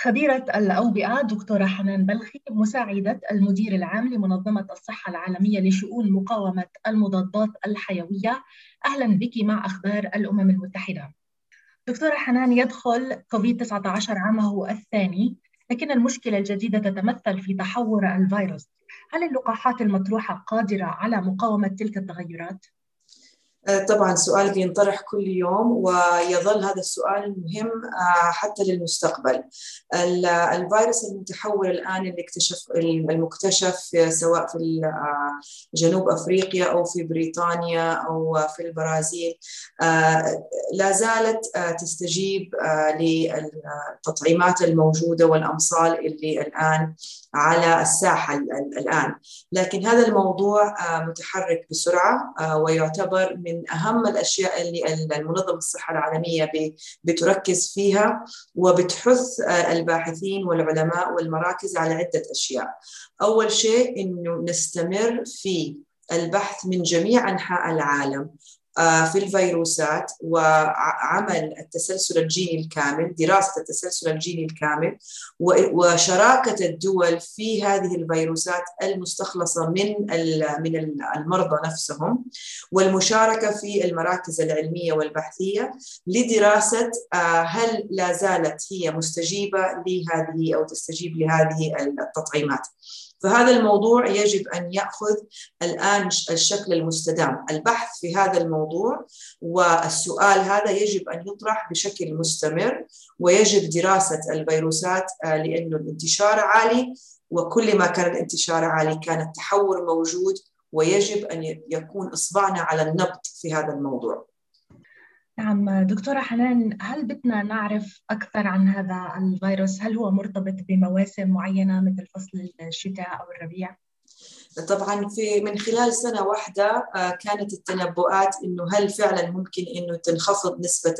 خبيرة الأوبئة دكتورة حنان بلخي مساعدة المدير العام لمنظمة الصحة العالمية لشؤون مقاومة المضادات الحيوية. أهلا بك مع أخبار الأمم المتحدة. دكتورة حنان يدخل كوفيد 19 عامه الثاني لكن المشكلة الجديدة تتمثل في تحور الفيروس. هل اللقاحات المطروحة قادرة على مقاومة تلك التغيرات؟ آه، طبعا سؤال بينطرح كل يوم ويظل هذا السؤال مهم آه، حتى للمستقبل. الفيروس المتحور الآن اللي اكتشف المكتشف سواء في آه، جنوب أفريقيا أو في بريطانيا أو في البرازيل لا زالت تستجيب للتطعيمات الموجودة والأمصال اللي الآن على الساحة الآن. لكن هذا الموضوع متحرك بسرعة ويعتبر من أهم الأشياء اللي المنظمة الصحة العالمية بتركز فيها وبتحث الباحثين والعلماء والمراكز على عدة أشياء. أول شيء أنه نستمر في البحث من جميع أنحاء العالم. آه، في الفيروسات وعمل التسلسل الجيني الكامل دراسة التسلسل الجيني الكامل وشراكة الدول في هذه الفيروسات المستخلصة من من المرضى نفسهم والمشاركة في المراكز العلمية والبحثية لدراسة آه، هل لا زالت هي مستجيبة لهذه أو تستجيب لهذه التطعيمات. فهذا الموضوع يجب أن يأخذ الآن الشكل المستدام، البحث في هذا الموضوع والسؤال هذا يجب أن يطرح بشكل مستمر ويجب دراسة الفيروسات آه، لأنه الانتشار عالي وكل ما كان الانتشار عالي كان التحور موجود ويجب أن يكون إصبعنا على النبض في هذا الموضوع. نعم دكتورة حنان هل بدنا نعرف أكثر عن هذا الفيروس هل هو مرتبط بمواسم معينة مثل فصل الشتاء أو الربيع؟ طبعا في من خلال سنة واحدة آه، كانت التنبؤات إنه هل فعلا ممكن إنه تنخفض نسبة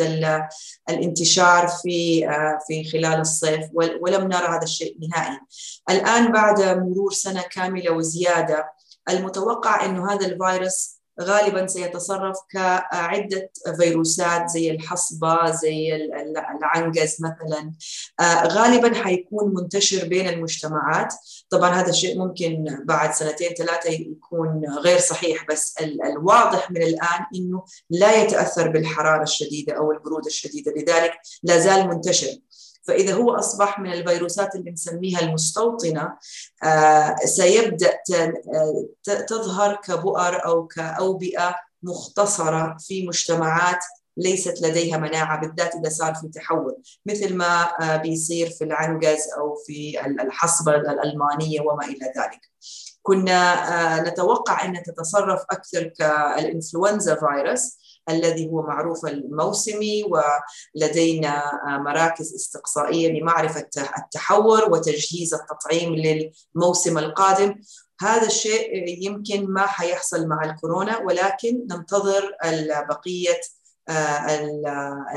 الانتشار في آه، في خلال الصيف ولم نرى هذا الشيء نهائي. الآن بعد مرور سنة كاملة وزيادة المتوقع إنه هذا الفيروس غالبا سيتصرف كعدة فيروسات زي الحصبة زي العنقز مثلا. آه، غالبا حيكون منتشر بين المجتمعات. طبعا هذا الشيء ممكن بعد سنتين ثلاثة يكون غير صحيح بس الواضح من الآن أنه لا يتأثر بالحرارة الشديدة أو البرودة الشديدة. لذلك لا زال منتشر. فإذا هو أصبح من الفيروسات اللي نسميها المستوطنة آه، سيبدأ آه، تظهر كبؤر أو كأوبئة مختصرة في مجتمعات ليست لديها مناعة بالذات إذا صار في تحول مثل ما آه، بيصير في العنقز أو في الحصبة الألمانية وما إلى ذلك. كنا نتوقع أن تتصرف أكثر كالإنفلونزا فيروس. الذي هو معروف الموسمي ولدينا مراكز استقصائية لمعرفة التحور وتجهيز التطعيم للموسم القادم. هذا الشيء يمكن ما حيحصل مع الكورونا ولكن ننتظر بقية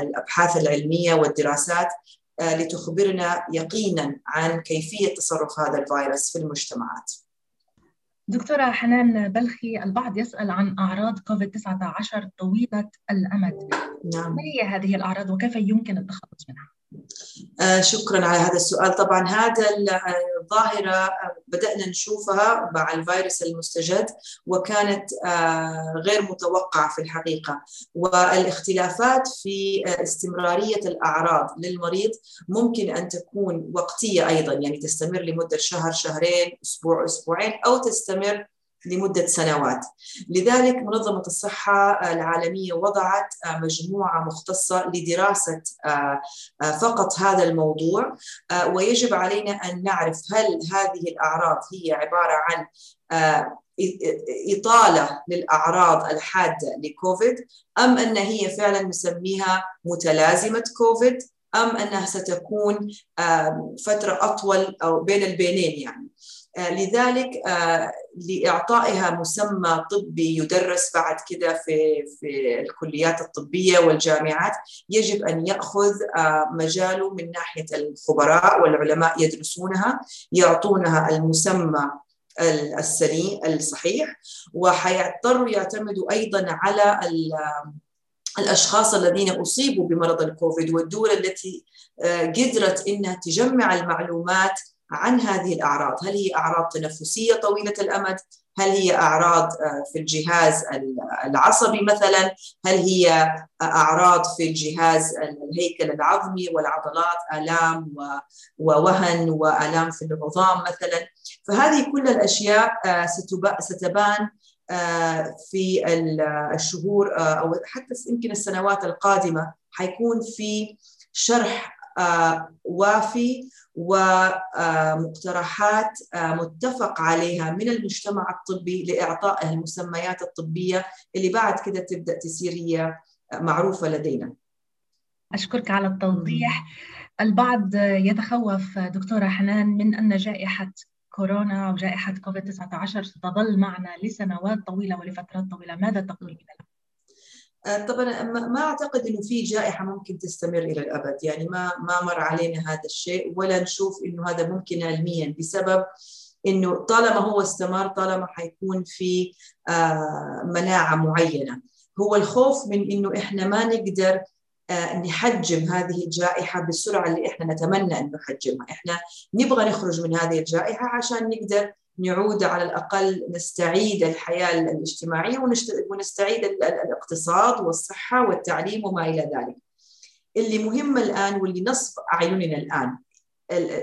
الأبحاث العلمية والدراسات لتخبرنا يقينا عن كيفية تصرف هذا الفيروس في المجتمعات. دكتورة حنان بلخي البعض يسأل عن أعراض كوفيد 19 طويلة الأمد نعم. ما هي هذه الأعراض وكيف يمكن التخلص منها؟ آه شكرا على هذا السؤال طبعا هذا الظاهرة آه، بدأنا نشوفها مع الفيروس المستجد وكانت آه غير متوقعة في الحقيقة. والاختلافات في آه، استمرارية الأعراض للمريض ممكن أن تكون وقتية أيضا يعني تستمر لمدة شهر شهرين أسبوع أسبوعين أو تستمر لمدة سنوات. لذلك منظمة الصحة العالمية وضعت مجموعة مختصة لدراسة آه، آه، فقط هذا الموضوع. آه، ويجب علينا أن نعرف هل هذه الأعراض هي عبارة عن إطالة للأعراض الحادة لكوفيد أم أن هي فعلا نسميها متلازمة كوفيد أم أنها ستكون فترة أطول أو بين البينين يعني. لذلك آه، لإعطائها مسمى طبي يدرس بعد كده في في الكليات الطبية والجامعات يجب أن يأخذ آه، مجاله من ناحية الخبراء والعلماء يدرسونها يعطونها المسمى السليم الصحيح وحيضطروا يعتمدوا أيضا على الأشخاص الذين أصيبوا بمرض الكوفيد والدول التي قدرت إنها تجمع المعلومات عن هذه الأعراض، هل هي أعراض تنفسية طويلة الأمد؟ هل هي أعراض في الجهاز العصبي مثلا؟ هل هي أعراض في الجهاز الهيكل العظمي والعضلات آلام ووهن وآلام في العظام مثلا؟ فهذه كل الأشياء ستبان في الشهور أو حتى يمكن السنوات القادمة حيكون في شرح وافي ومقترحات متفق عليها من المجتمع الطبي لاعطائها المسميات الطبية اللي بعد كده تبدأ تصير هي معروفة لدينا. أشكرك على التوضيح. البعض يتخوف دكتورة حنان من أن جائحة كورونا أو جائحة كوفيد 19 ستظل معنا لسنوات طويلة ولفترات طويلة، ماذا تقول لنا؟ طبعا ما أعتقد إنه في جائحة ممكن تستمر إلى الأبد. يعني ما ما مر علينا هذا الشيء ولا نشوف إنه هذا ممكن علميا بسبب إنه طالما هو استمر طالما حيكون في مناعة معينة. هو الخوف من إنه إحنا ما نقدر نحجم هذه الجائحة بالسرعة اللي إحنا نتمنى ان نحجمها، إحنا نبغى نخرج من هذه الجائحة عشان نقدر نعود على الأقل نستعيد الحياة الاجتماعية ونستعيد الاقتصاد والصحة والتعليم وما إلى ذلك. اللي مهم الآن واللي نصب أعيننا الآن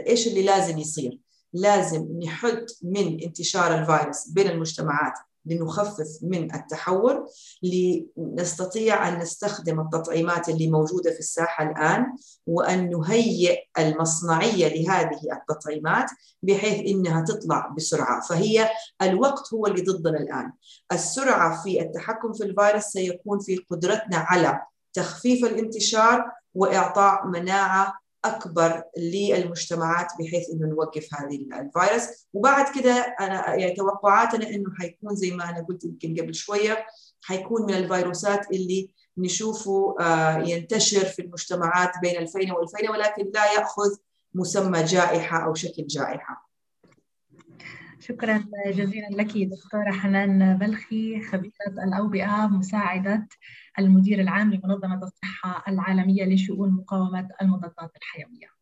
إيش اللي لازم يصير؟ لازم نحد من انتشار الفيروس بين المجتمعات لنخفف من التحور لنستطيع أن نستخدم التطعيمات اللي موجودة في الساحة الآن وأن نهيئ المصنعية لهذه التطعيمات بحيث إنها تطلع بسرعة. فهي الوقت هو اللي ضدنا الآن. السرعة في التحكم في الفيروس سيكون في قدرتنا على تخفيف الانتشار وإعطاء مناعة أكبر للمجتمعات بحيث إنه نوقف هذه الفيروس وبعد كده أنا يعني توقعاتنا إنه حيكون زي ما أنا قلت يمكن قبل شوية حيكون من الفيروسات اللي نشوفه ينتشر في المجتمعات بين الفين والفين ولكن لا يأخذ مسمى جائحة أو شكل جائحة. شكرا جزيلا لك دكتورة حنان بلخي خبيرة الأوبئة مساعدة المدير العام لمنظمة الصحة العالمية لشؤون مقاومة المضادات الحيوية.